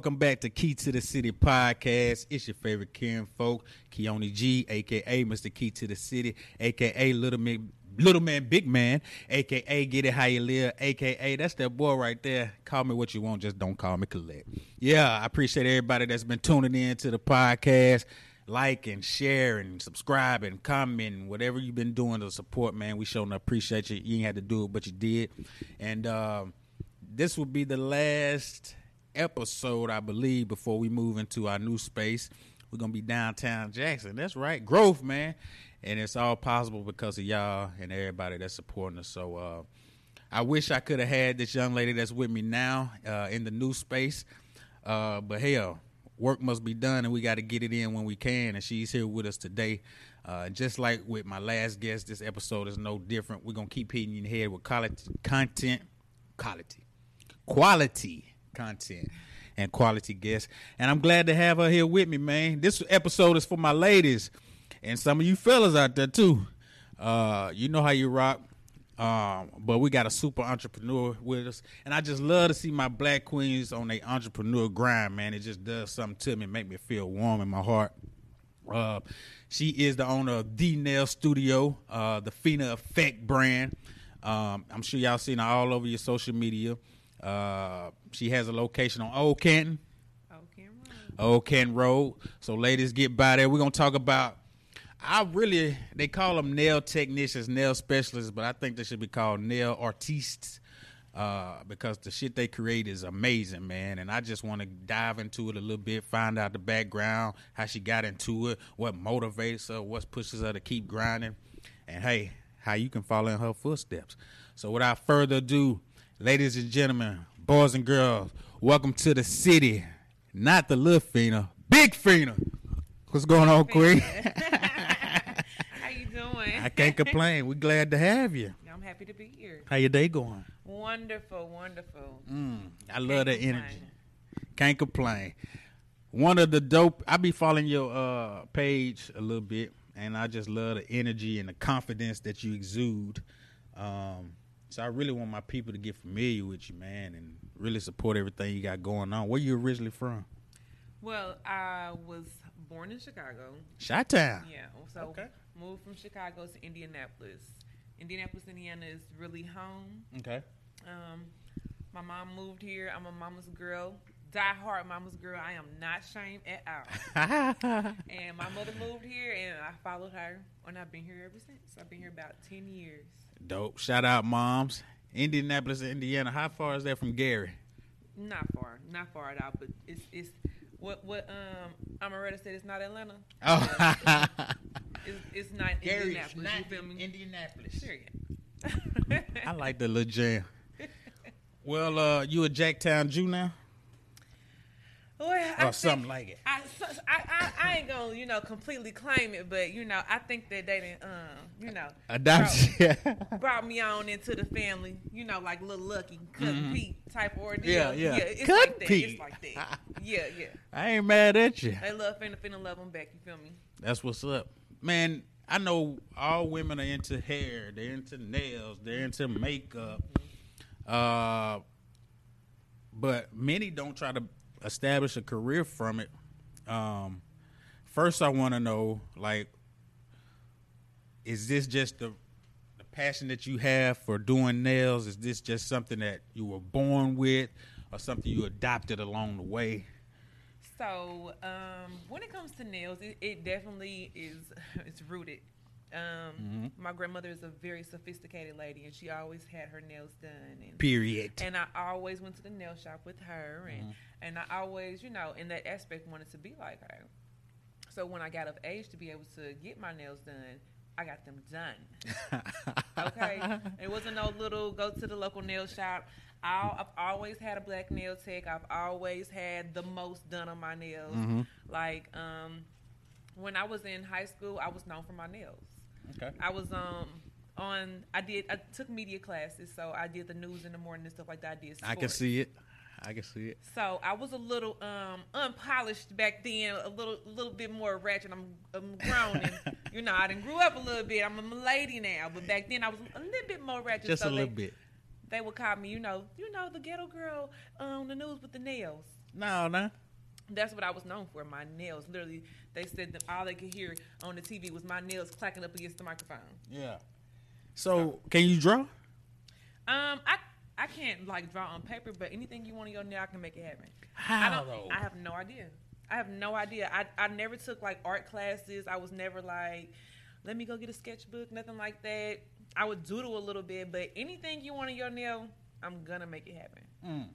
Welcome back to Key to the City podcast. It's your favorite Karen Kinfolk, Keone G, aka Mr. Key to the City, aka Little Man, Little Man, Big Man, aka Get It How You Live, aka that's that boy right there. Call me what you want, just don't call me Collect. Yeah, I appreciate everybody that's been tuning in to the podcast. Like and share and subscribe and comment, whatever you've been doing to support, man. We sure appreciate you. You ain't had to do it, but you did. And um, this will be the last episode, I believe, before we move into our new space. We're gonna be downtown Jackson. That's right, growth, man, and it's all possible because of y'all and everybody that's supporting us. So, uh, I wish I could have had this young lady that's with me now uh, in the new space, uh, but hell, work must be done, and we got to get it in when we can. And she's here with us today. Uh, just like with my last guest, this episode is no different. We're gonna keep hitting you in the head with quality content, quality quality content and quality guests. And I'm glad to have her here with me, man. This episode is for my ladies and some of you fellas out there too. Uh, you know how you rock. Um, but we got a super entrepreneur with us, and I just love to see my black queens on a entrepreneur grind, man. It just does something to me, make me feel warm in my heart. Uh, she is the owner of D Nail Studio, uh, the Fina Effect brand. Um, I'm sure y'all seen her all over your social media. Uh, she has a location on Old Canton. Old Canton Road. Old Canton Road. So ladies, get by there. We're gonna talk about. I really they call them nail technicians, nail specialists, but I think they should be called nail artistes. Uh, because the shit they create is amazing, man. And I just want to dive into it a little bit, find out the background, how she got into it, what motivates her, what pushes her to keep grinding, and hey, how you can follow in her footsteps. So without further ado, Ladies and gentlemen, boys and girls, welcome to the city. Not the little Fina, big Fina. What's going on, Queen? How you doing? I can't complain. We're glad to have you. I'm happy to be here. How your day going? Wonderful, wonderful. Mm, I love that Can't energy. complain. Can't complain. One of the dope. I be following your uh, page a little bit, and I just love the energy and the confidence that you exude. Um, so I really want my people to get familiar with you, man, and really support everything you got going on. Where you originally from? Well, I was born in Chicago. Town. Yeah, so Okay. moved from Chicago to Indianapolis. Indianapolis, Indiana is really home. Okay. Um, my mom moved here. I'm a mama's girl, die hard mama's girl. I am not ashamed at all. and my mother moved here, and I followed her, and I've been here ever since. I've been here about ten years. Dope. Shout out, moms. Indianapolis, Indiana. How far is that from Gary? Not far, not far at all, but it's it's what what um Amaretta said. It's not Atlanta. Oh, It's, it's not Indianapolis. you feel me? Indianapolis. Period. I like the little jam. Well, uh, you a Jacktown Jew now, Well, I or think- something like it? I, I, I, I ain't gonna, you know, completely claim it, but you know, I think that they didn't, um, you know, Adoption. brought me on into the family, you know, like little Lucky, Cousin Pete type ordeal. Yeah, yeah. it's Cousin like that. Pete. It's like that. Yeah, yeah. I ain't mad at you. They love finna finna love them back. You feel me? That's what's up, man. I know all women are into hair. They're into nails. They're into makeup. Uh, but many don't try to establish a career from it. Um, first, I want to know, like, is this just the the passion that you have for doing nails? Is this just something that you were born with, or something you adopted along the way? So, um, when it comes to nails, it, it definitely is. It's rooted. Um, My grandmother is a very sophisticated lady, and she always had her nails done. And Period. and I always went to the nail shop with her, and and I always, you know, in that aspect, wanted to be like her. So when I got of age to be able to get my nails done, I got them done. Okay, it wasn't no little go to the local nail shop. I, I've always had a black nail tech. I've always had the most done on my nails. Like um, when I was in high school, I was known for my nails. Okay. I was um on. I did. I took media classes, so I did the news in the morning and stuff like that. I did. I can see it. I can see it. So I was a little um unpolished back then, a little a little bit more ratchet. I'm, I'm grown, and you know I done grew up a little bit. I'm a lady now, but back then I was a little bit more ratchet. Just so a little they, bit. they would call me, you know, you know, the ghetto girl on the news with the nails. No, no. That's what I was known for. My nails. Literally, they said that all they could hear on the TV was my nails clacking up against the microphone. Yeah. So, can you draw? Um, I I can't like draw on paper, but anything you want on your nail, I can make it happen. I How don't. though? I have no idea. I have no idea. I I never took like art classes. I was never like, let me go get a sketchbook. Nothing like that. I would doodle a little bit, but anything you want on your nail, I'm gonna make it happen. Mm.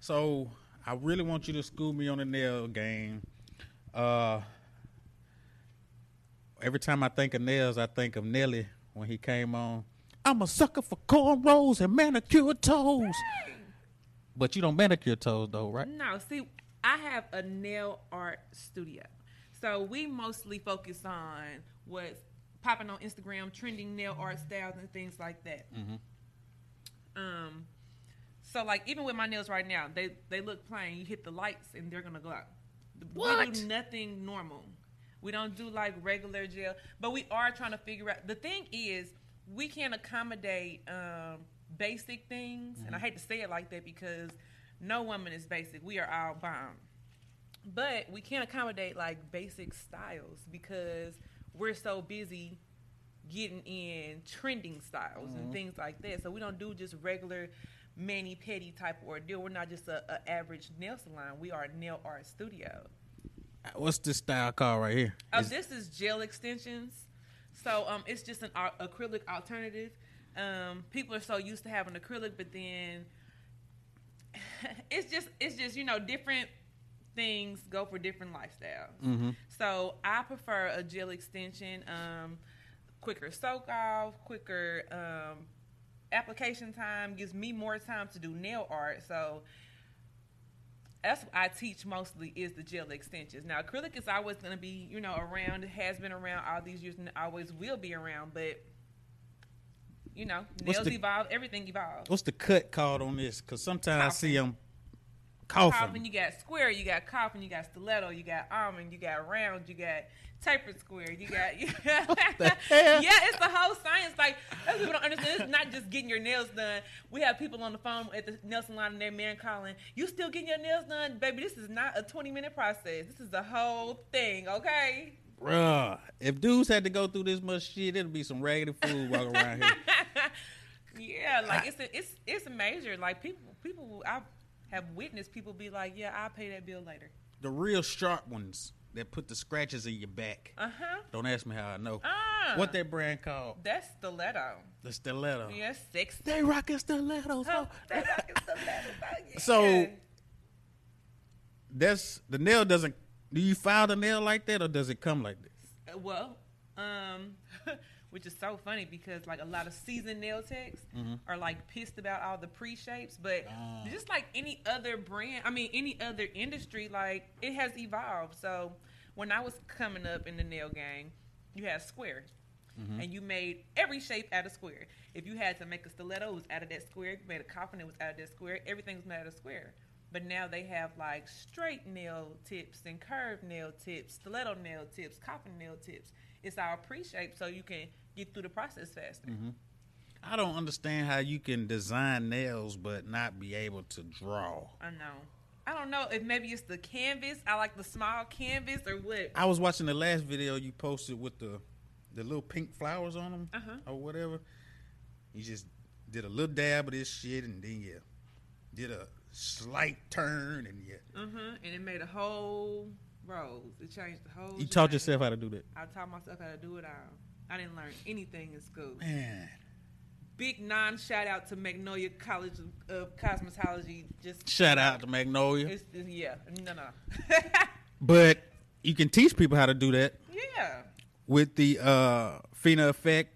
So I really want you to school me on the nail game. Uh, every time I think of nails, I think of Nelly when he came on. I'm a sucker for cornrows and manicured toes. But you don't manicure toes though, right? No, see, I have a nail art studio. So we mostly focus on what's popping on Instagram, trending nail art styles and things like that. Mhm. Um, so like even with my nails right now, they they look plain. You hit the lights and they're gonna glow. We What? do nothing normal. We don't do like regular gel, but we are trying to figure out. The thing is, we can't accommodate um, basic things, and I hate to say it like that because no woman is basic. We are all bomb, but we can't accommodate like basic styles because we're so busy getting in trending styles and things like that. So we don't do just regular mani pedi type ordeal. We're not just a, a average nail salon. We are a nail art studio. What's this style called right here? Oh, Is- this is gel extensions. So um, it's just an acrylic alternative. Um, people are so used to having acrylic, but then it's just it's just you know different things go for different lifestyles. Mhm. So I prefer a gel extension, um, quicker soak off, quicker um, application time, gives me more time to do nail art. So that's what I teach mostly is the gel extensions. Now acrylic is always going to be you know around. Has been around all these years and always will be around. But you know nails the- evolve, everything evolves. What's the cut called on this? Because sometimes I see them coughing. Coffin, you got square, you got coffin, you got stiletto, you got almond, you got round, you got tapered square, you got. Hell? Yeah, it's the whole science. Like that's people don't understand. It's not just getting your nails done. We have people on the phone at the nail salon and their man calling, "You still getting your nails done, baby? This is not a twenty minute process. This is the whole thing, okay?" Bruh, if dudes had to go through this much shit, it'd be some raggedy food walking around here. yeah, like it's a, it's it's major. Like people people I have witnessed people be like, "Yeah, I'll pay that bill later." The real sharp ones that put the scratches in your back. Uh huh. Don't ask me how I know. Ah, What that brand called? That's stiletto. The stiletto. Yes, six. They rocking stilettos. Oh, huh? that rockin' stiletto. Yeah. So that's the nail doesn't. Do you file the nail like that, or does it come like this? Uh, well, um, which is so funny because like a lot of seasoned nail techs Mhm. are like pissed about all the pre shapes, but Ah. just like any other brand, I mean any other industry, like it has evolved. So when I was coming up in the nail game, you had square. Mm-hmm. And you made every shape out of square. If you had to make a stiletto, it was out of that square. If you made a coffin, it was out of that square. Everything was made out of square. But now they have like straight nail tips and curved nail tips, stiletto nail tips, coffin nail tips. It's all pre-shaped so you can get through the process faster. Mm-hmm. I don't understand how you can design nails but not be able to draw. I know. I don't know if maybe it's the canvas. I like the small canvas or what. I was watching the last video you posted with the the little pink flowers on them Uh-huh. or whatever. You just did a little dab of this shit and then you did a slight turn and yeah. Uh-huh. And it made a whole rose. It changed the whole. You taught yourself how to do that. I taught myself how to do it all. I didn't learn anything in school. Man. Big non shout out to Magnolia College of, of Cosmetology. Just Shout out to Magnolia. It's, it's- yeah, no, no. But you can teach people how to do that yeah, with the uh Fina Effect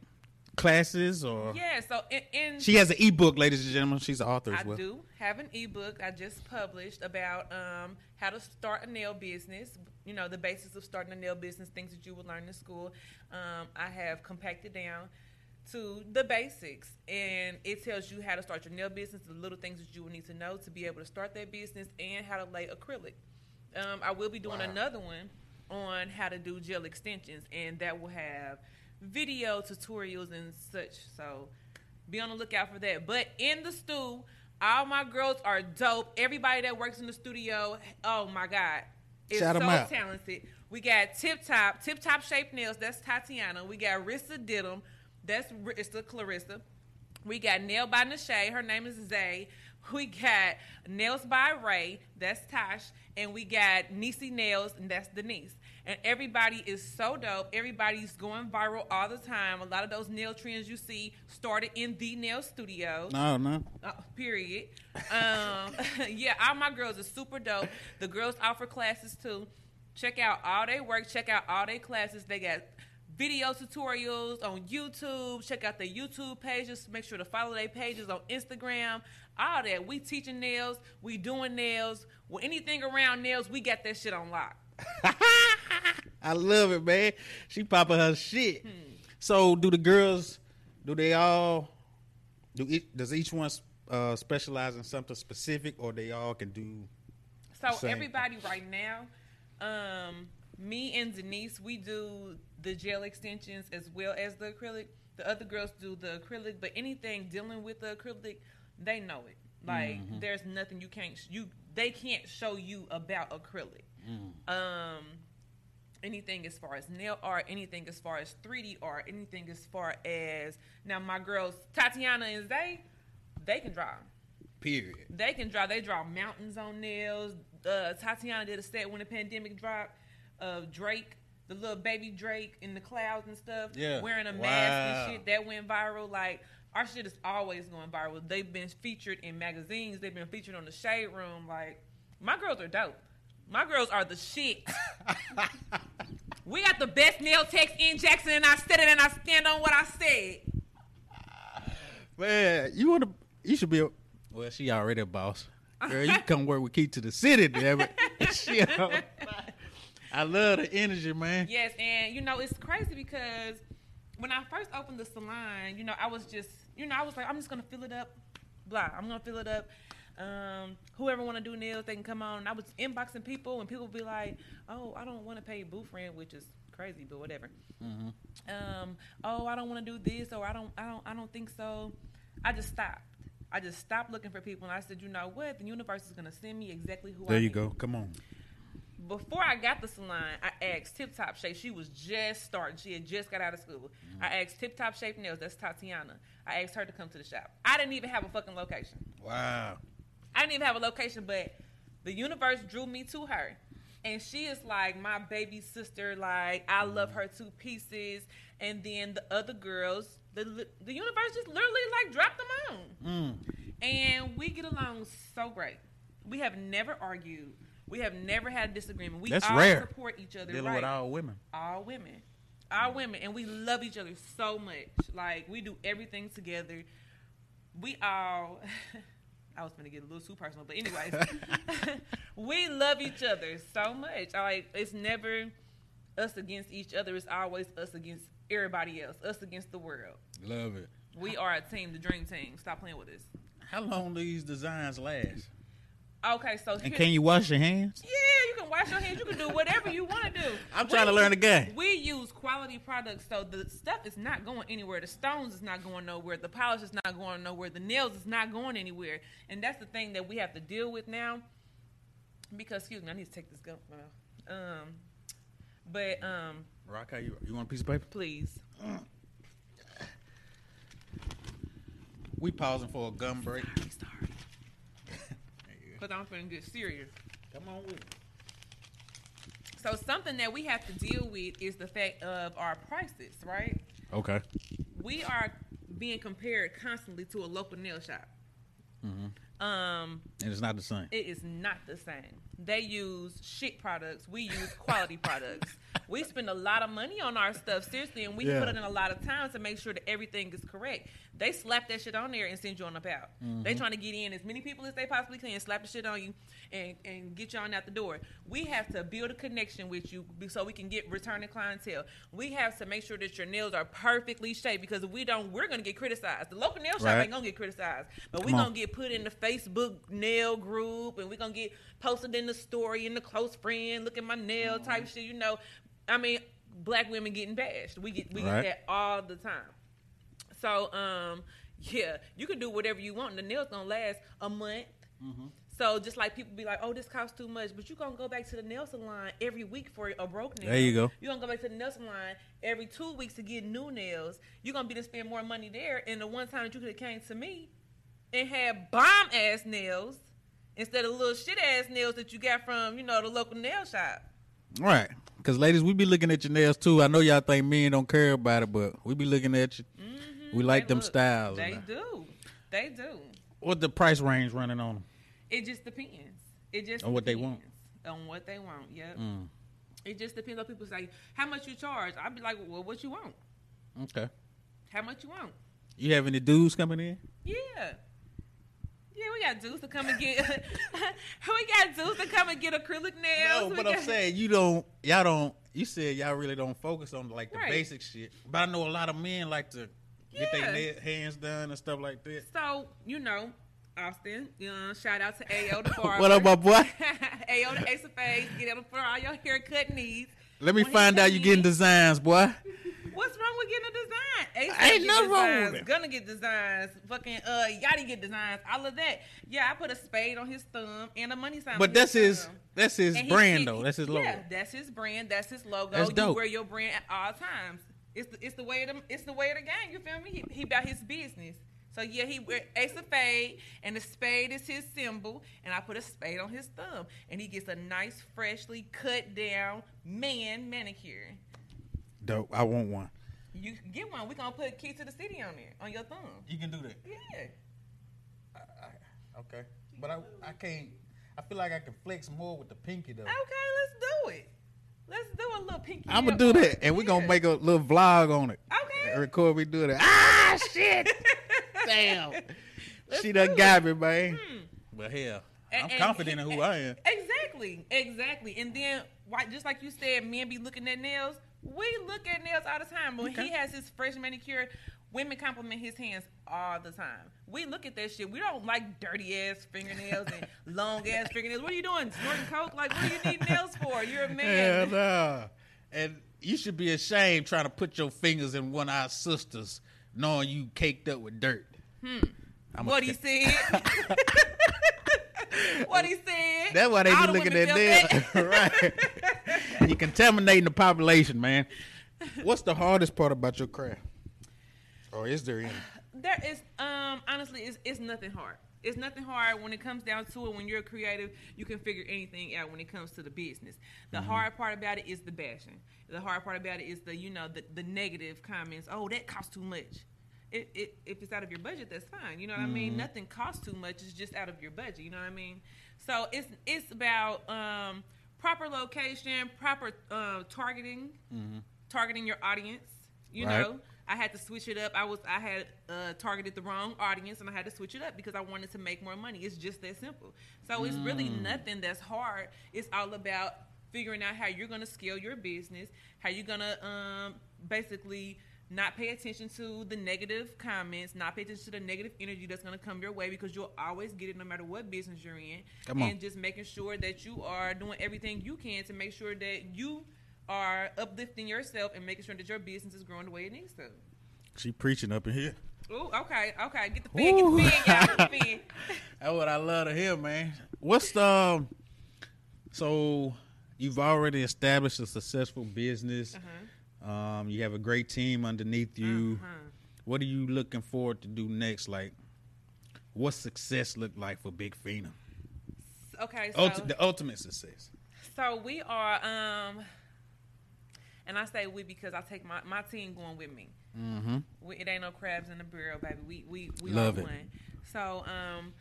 classes or yeah. So in, in she has an ebook, ladies and gentlemen. She's an author I as well. do have an ebook I just published about um, how to start a nail business. You know, the basics of starting a nail business, things that you would learn in school. Um, I have compacted down to the basics, and it tells you how to start your nail business, the little things that you will need to know to be able to start that business, and how to lay acrylic. Um, I will be doing Wow. another one on how to do gel extensions, and that will have video tutorials and such. So Be on the lookout for that. But in the stew, all my girls are dope. Everybody that works in the studio, oh my god, is Shout so talented. We got Tip Top, Tip Top Shape Nails. That's Tatiana. We got Rissa Didum. That's Rissa Clarissa. We got Nail by Nashay. Her name is Zay. We got Nails by Ray. That's Tosh. And we got Nisi Nails, and that's Denise. And everybody is so dope. Everybody's going viral all the time. A lot of those nail trends you see started in the nail studio. No, no. Uh, period. Um, yeah, all my girls are super dope. The girls offer classes too. Check out all their work. Check out all their classes. They got video tutorials on YouTube. Check out their YouTube pages. Make sure to follow their pages on Instagram. All that. We teaching nails. We doing nails. Well, anything around nails, we got that shit on lock. I love it, man. She popping her shit. Hmm. So, do the girls? Do they all? Do each, does each one uh, specialize in something specific, or they all can do? So everybody right now, um, me and Denise, we do the gel extensions as well as the acrylic. The other girls do the acrylic, but anything dealing with the acrylic, they know it. Like Mm-hmm. there's nothing you can't you they can't show you about acrylic. Mm. Um, anything as far as nail art, anything as far as 3D art, anything as far as now my girls Tatiana and Zay, they can draw. Period. They can draw. They draw mountains on nails. Uh, Tatiana did a set when the pandemic dropped. Uh, Drake, the little baby Drake in the clouds and stuff, Yeah. wearing a mask and shit. That went viral. Like our shit is always going viral. They've been featured in magazines. They've been featured on the Shade Room. Like my girls are dope. My girls are the shit. we got the best nail techs in Jackson, and I said it, and I stand on what I said. Man, you want to? You should be. A, well, she already a boss. Girl, you come work with Key to the City, damn it. She. I love the energy, man. Yes, and you know it's crazy because when I first opened the salon, you know I was just, you know, I was like, I'm just gonna fill it up, blah. I'm gonna fill it up. Um, whoever want to do nails, they can come on. And I was inboxing people, and people would be like, "Oh, I don't want to pay booth rent," which is crazy, but whatever. Mhm. Um, oh, I don't want to do this, or I don't, I don't, I don't think so. I just stopped. I just stopped looking for people, and I said, you know what? The universe is gonna send me exactly who. I There you need go. Come on. before I got the salon, I asked Tip Top Shape. She was just starting. She had just got out of school. I asked Tip Top Shape Nails. That's Tatiana. I asked her to come to the shop. I didn't even have a fucking location. Wow. I didn't even have a location, but the universe drew me to her. And she is like my baby sister. Like I love her two pieces. And then the other girls, the the universe just literally like dropped them on Mm. and we get along so great. We have never argued. We have never had a disagreement. We That's all rare. support each other. Dealing right? with all women. all women, all women, and we love each other so much. Like we do everything together. We all. I was gonna get a little too personal, but anyways, we love each other so much. Like it's never us against each other. It's always us against everybody else. Us against the world. Love it. We are a team, the dream team. Stop playing with us. How long do these designs last? Okay, so And here- can you wash your hands? Can wash your hands. You can do whatever you want to do. I'm trying to learn the game. We use quality products, so the stuff is not going anywhere. The stones is not going nowhere. The polish is not going nowhere. The nails is not going anywhere. And that's the thing that we have to deal with now. Because excuse me, I need to take this gun. Um, but um, Rock, how you, you want a piece of paper? please. We pausing for a gum break. We started. Because I'm finna get serious. Come on with it. So something that we have to deal with is the fact of our prices, right? Okay. we are being compared constantly to a local nail shop. Mm-hmm. Um, And it's not the same. it is not the same. They use shit products. We use quality products. We spend a lot of money on our stuff, seriously, and we Yeah. put it in a lot of time to make sure that everything is correct. They slap that shit on there and send you on up out. They mm-hmm. trying to get in as many people as they possibly can, slap the shit on you, and, and get you on out the door. We have to build a connection with you so we can get returning clientele. We have to make sure that your nails are perfectly shaped because if we don't, we're gonna get criticized. The local nail shop Right. ain't gonna get criticized, but we Come on. gonna get put in the Facebook nail group, and we're gonna get posted in the story and the close friend. Look at my nail type shit. You know, I mean, black women getting bashed. We get we Right. get that all the time. So, um, Yeah, you can do whatever you want, and the nails gonna last a month. Mm-hmm. So just like people be like, "Oh, this costs too much," but you're gonna go back to the nail salon every week for a broke nail. There you go. You gonna go back to the nail salon every two weeks to get new nails. You're gonna be to spend more money there. And the one time that you could have came to me and had bomb ass nails instead of little shit ass nails that you got from you know the local nail shop. Right. Because, ladies, we be looking at your nails too. I know y'all think men don't care about it, but we be looking at you. We like They them look- styles. They and do. They do. What the price range running on them? It just depends. It just On what they want. On what they want. Yep. Mm. It just depends on people say how much you charge. I'd be like, well, what you want? Okay. How much you want? You have any dudes coming in? Yeah. Yeah, we got dudes to come and get. we got dudes to come and get acrylic nails. No, but I'm saying you don't. Y'all don't. You said y'all really don't focus on like the Right. basic shit. But I know a lot of men like to get Yeah. their hands done and stuff like that. So you know, Austin. You know, shout out to Ao the barber. What up, my boy? Ao the Ace of Spades. Get him for all your haircut needs. Let me When find out you getting designs, boy. What's wrong with getting a design? Ain't gonna nothing wrong with designs, it. Gonna get designs. Fucking uh, Yachty get designs. All of that. Yeah, I put a spade on his thumb and a money sign. But on that's his. thumb. That's his And he- brand he- though. That's his logo. Yeah, that's his brand. That's his logo. That's You dope. wear your brand at all times. It's the, it's the way of the it's the way of the game. You feel me? He, he about his business. So yeah, he wear ace of spade, and the spade is his symbol. And I put a spade on his thumb, and he gets a nice, freshly cut down man manicure. Dope. I want one. You can get one. We gonna put key to the city on there on your thumb. You can do that. Yeah. Okay. But I, I can't. I feel like I can flex more with the pinky though. Okay, let's do it. Let's do a little pinky. I'm gonna do art. that, and we're gonna make a little vlog on it. Okay. And record we do that. Ah, shit! Damn. Let's she done do got it. me, man. Hmm. Well, hell, And- I'm and confident he- in who I am. Exactly, exactly. And then, why, just like you said, men be looking at nails. We look at nails all the time. But when Okay. he has his fresh manicure, women compliment his hands all the time. We look at that shit. We don't like dirty ass fingernails and long ass fingernails. What are you doing? Snorting coke? Like, what do you need nails for? You're a Hell man. no. And you should be ashamed trying to put your fingers in one of our sisters, knowing you caked up with dirt. Hmm. I'm a- What he said. what he said. That's why they be looking at them. right. You're contaminating the population, man. What's the hardest part about your craft? Or is there any? There is um honestly it's it's nothing hard. It's nothing hard when it comes down to it. When you're creative, you can figure anything out when it comes to the business. The hard part about it is the bashing. The hard part about it is the you know the, the negative comments. Oh, that costs too much. It, it, if it's out of your budget, that's fine. You know what I mean? Nothing costs too much. It's just out of your budget. You know what I mean? So it's it's about um, proper location, proper uh, targeting, targeting your audience. You Right. know, I had to switch it up. I was I had uh, targeted the wrong audience, and I had to switch it up because I wanted to make more money. It's just that simple. So it's really nothing that's hard. It's all about figuring out how you're going to scale your business, how you're going to um, basically not pay attention to the negative comments, not pay attention to the negative energy that's going to come your way because you'll always get it no matter what business you're in. Come on. And just making sure that you are doing everything you can to make sure that you are uplifting yourself and making sure that your business is growing the way it needs to. She preaching up in here. Ooh, okay, okay. Get the fin, get the fin, y'all. Get the fin. That's what I love to hear, man. What's the um, so you've already established a successful business. Um, you have a great team underneath you. Uh-huh. What are you looking forward to do next? Like, what success look like for Big Fina? Okay, so Ulti- the ultimate success. so we are um, and I say we because I take my my team going with me. Mm-hmm. We, it ain't no crabs in the barrel, baby. We we we Love it. one. So um,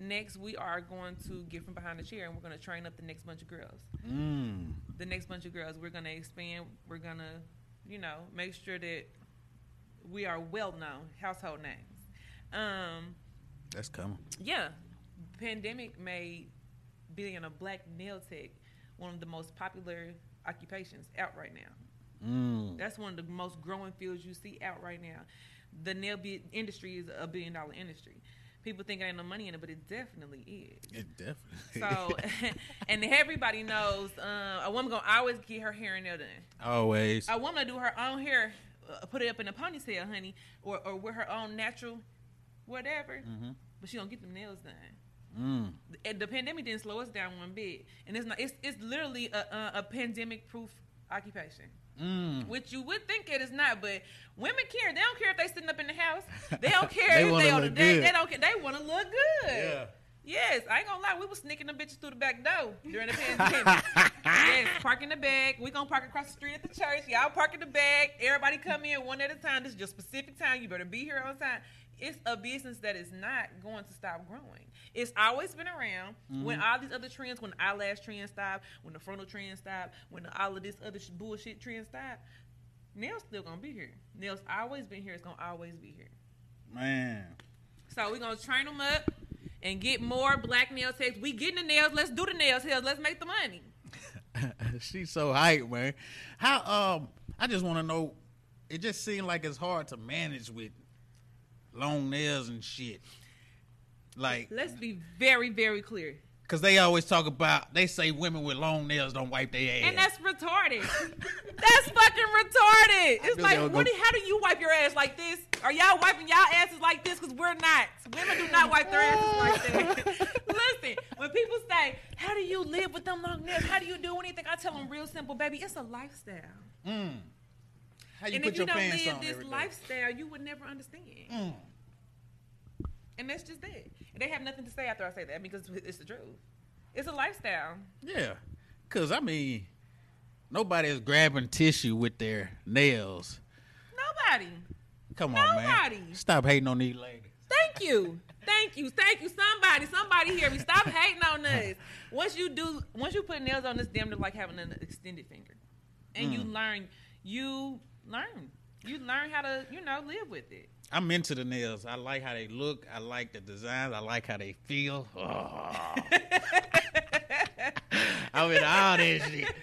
next we are going to get from behind the chair and we're going to train up the next bunch of girls. Mm. the next bunch of girls. We're gonna expand. We're gonna, you know, make sure that we are well known household names. Um, That's coming. yeah, pandemic made being a black nail tech one of the most popular occupations out right now. Mm. That's one of the most growing fields you see out right now. The nail industry is a billion dollar industry. People think I ain't no money in it, but it definitely is. It definitely. So, and everybody knows uh, a woman gonna always get her hair and nail done. always. A woman to do her own hair, uh, put it up in a ponytail, honey, or or with her own natural, whatever. Mhm. But she don't get them nails done. Mm. And the pandemic didn't slow us down one bit, and it's not. It's it's literally a, a, a pandemic proof occupation. Mm. Which you would think it is not, but women care. They don't care if they sitting up in the house. They don't care They if they on the day. They don't care. They want to look good. Yeah. Yes, I ain't gonna lie. We was sneaking them bitches through the back door during the pandemic. yes, park in the back. We gonna park across the street at the church. Y'all park in the back. Everybody come in one at a time. This is your specific time. You better be here on time. It's a business that is not going to stop growing. It's always been around. When mm-hmm. all these other trends, when the eyelash trend stopped, when the frontal trend stopped, when the, all of this other sh- bullshit trend stopped, nails still gonna be here. Nails always been here. It's gonna always be here. Man. So we're gonna train them up and get more black nail techs. We getting the nails. Let's do the nails. Hell, let's make the money. She's so hype, man. How um I just wanna know it just seemed like it's hard to manage with long nails and shit. Like Let's be very, very clear. Cause they always talk about they say women with long nails don't wipe their ass. And that's retarded. that's fucking retarded. It's like, what do, gonna- how do you wipe your ass like this? Are y'all wiping y'all asses like this? Because we're not. Women do not wipe their asses like that. Listen, when people say, how do you live with them long nails? How do you do anything? I tell them real simple, baby, it's a lifestyle. Mm. How you and put if you your don't pants live this lifestyle, you would never understand. Mm. And that's just it. And they have nothing to say after I say that because it's the truth. It's a lifestyle. Yeah. Cause I mean nobody is grabbing tissue with their nails. Nobody. Come on, Nobody. man. Stop hating on these ladies. Thank you. Thank you. Thank you. Somebody, somebody hear me. Stop hating on us. Once you do, once you put nails on this, damn like having an extended finger. And you Mm. learn, you learn. You learn how to, you know, live with it. I'm into the nails. I like how they look. I like the designs. I like how they feel. Oh. I'm into all that shit.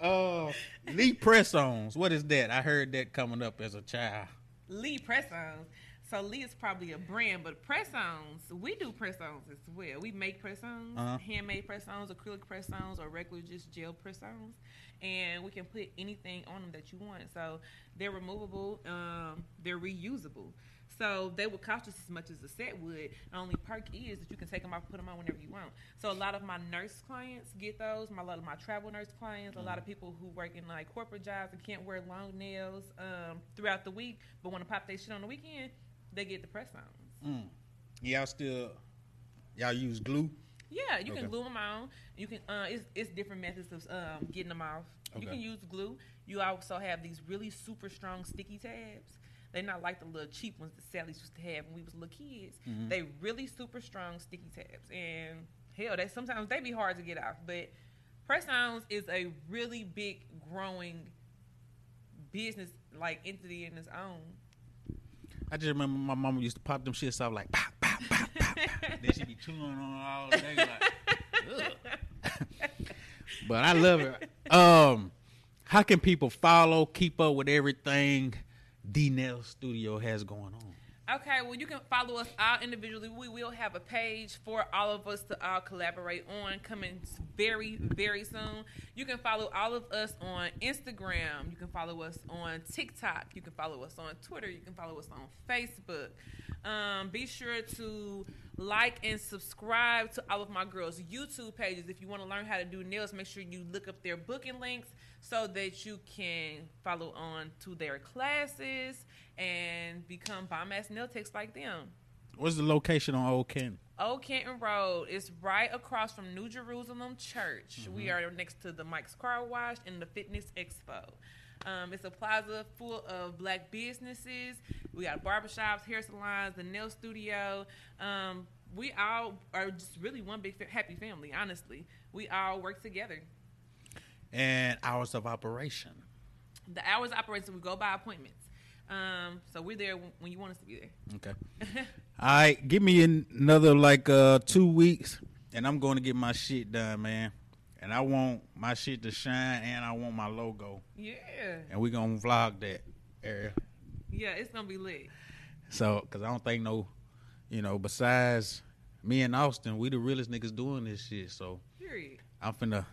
Oh, Lee press ons. What is that? I heard that coming up as a child. Lee press ons. So Lee is probably a brand, but press ons, we do press ons as well. We make press ons, Uh-huh. handmade press ons, acrylic press ons, or regular just gel press ons, and we can put anything on them that you want. So they're removable, um, they're reusable. So they would cost just as much as a set would. The only perk is that you can take them off, put them on whenever you want. So a lot of my nurse clients get those. My, a lot of my travel nurse clients, a lot of people who work in like corporate jobs and can't wear long nails um, throughout the week, but want to pop their shit on the weekend, they get the press ons. Mm. Y'all still y'all use glue? Yeah, you Okay. can glue them on. You can. Uh, it's it's different methods of um, getting them off. You can use glue. You also have these really super strong sticky tabs. They're not like the little cheap ones that Sally's used to have when we was little kids. Mhm. They really super strong sticky tabs, and hell, they sometimes they be hard to get off. But press ons is a really big growing business like entity in its own. I just remember my mama used to pop them shits off like pop, pop, pop, pop, then she be chewing on all day like. but I love it. Um, how can people follow, keep up with everything D Nail Studio has going on? Okay, well, you can follow us all individually. We will have a page for all of us to all collaborate on coming very, very soon. You can follow all of us on Instagram. You can follow us on TikTok. You can follow us on Twitter. You can follow us on Facebook. Um, be sure to like and subscribe to all of my girls' YouTube pages. If you want to learn how to do nails, make sure you look up their booking links so that you can follow on to their classes and become bomb ass nail techs like them. What's the location on Old Canton? Old Canton Road is right across from New Jerusalem Church. We are next to the Mike's Car Wash and the Fitness Expo. Um, it's a plaza full of black businesses. We got barbershops, hair salons, the nail studio. Um, we all are just really one big happy family, honestly. We all work together. And hours of operation. The hours of operation, we go by appointments. Um, so we're there when when you want us to be there. Okay. All right, give me another like uh two weeks, and I'm going to get my shit done, man. And I want my shit to shine, and I want my logo, Yeah. and we gonna vlog that area. Yeah, it's gonna be lit. So, cause I don't think no, you know, besides me and Austin, we the realest niggas doing this shit. So Period. I'm finna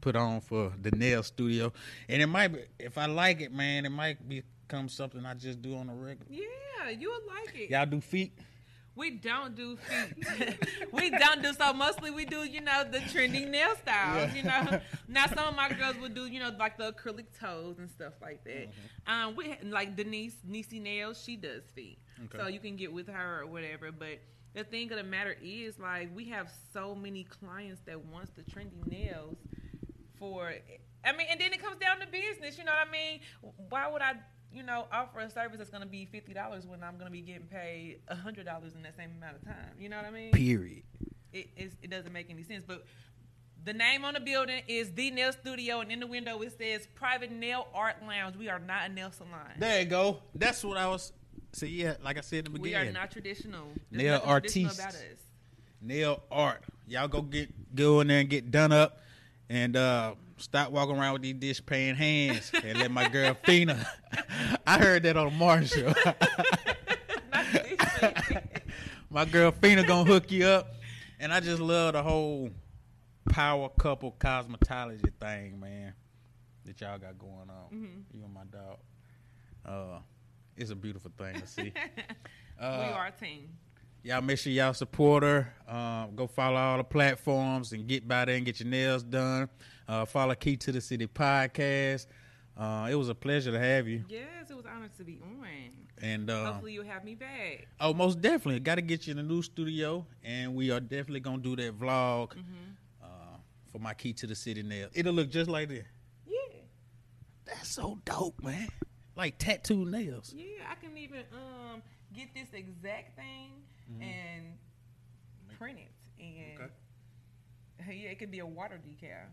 put on for the nail studio, and it might be if I like it, man, it might become something I just do on the regular. Yeah, you would like it. Y'all do feet? We don't do feet. we don't do so. Mostly we do, you know, the trending nail styles. You know, now some of my girls would do, you know, like the acrylic toes and stuff like that. Mm-hmm. Um, we like Denise Nisi Nails. She does feet, Okay. so you can get with her or whatever. But the thing of the matter is, like, we have so many clients that wants the trendy nails for. I mean, and then it comes down to business. You know what I mean? Why would I? You know, offer a service that's going to be fifty dollars when I'm going to be getting paid hundred dollars in that same amount of time. You know what I mean? Period. it, it's, it doesn't make any sense. But the name on the building is the Nail Studio, and in the window it says Private Nail Art Lounge. We are not a nail salon. There you go. That's what I was. See, yeah, like I said in the beginning, we beginning. are not traditional. There's Nail nothing traditional artistes. about us. nail art. Y'all go get go in there and get done up, and uh, stop walking around with these dish paying hands, and let my girl Fina. I heard that on Martin show. My girl Fina gonna hook you up, and I just love the whole power couple cosmetology thing, man. That y'all got going on. Mhm. You and my dog. Uh, it's a beautiful thing to see. we Uh, are a team. Y'all make sure y'all support her. Um, go follow all the platforms and get by there and get your nails done. Uh, follow Key to the City podcast. Uh, it was a pleasure to have you. Yes, it was honored to be on. And uh, Hopefully you'll have me back. oh, most definitely, got to get you in the new studio, and we are definitely gonna do that vlog hmm uh, for my Key to the City nails. It'll look just like this. Yeah, That's so dope, man. Like tattoo nails. yeah. I can even um get this exact thing Mhm. and print it, and yeah, it could be a water decal.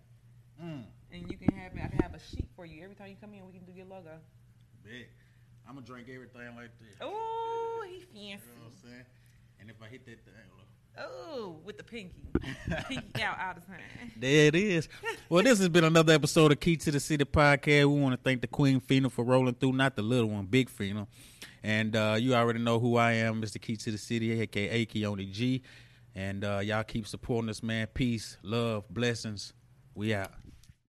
Mm. And you can have I can have a sheet for you every time you come in. We can do your logo. Bet. I'm gonna drink everything like this. Oh, he fancy. You know what I'm saying? And if I hit that thing, look. Oh, with the pinky, pinky out all the time. There it is. Well, this has been another episode of Key to the City podcast. We want to thank the Queen Phenom for rolling through, not the little one, Big Phenom. And uh, you already know who I am, Mr. Key to the City, aka Keone G. And uh, y'all keep supporting us, man. Peace, love, blessings. We out.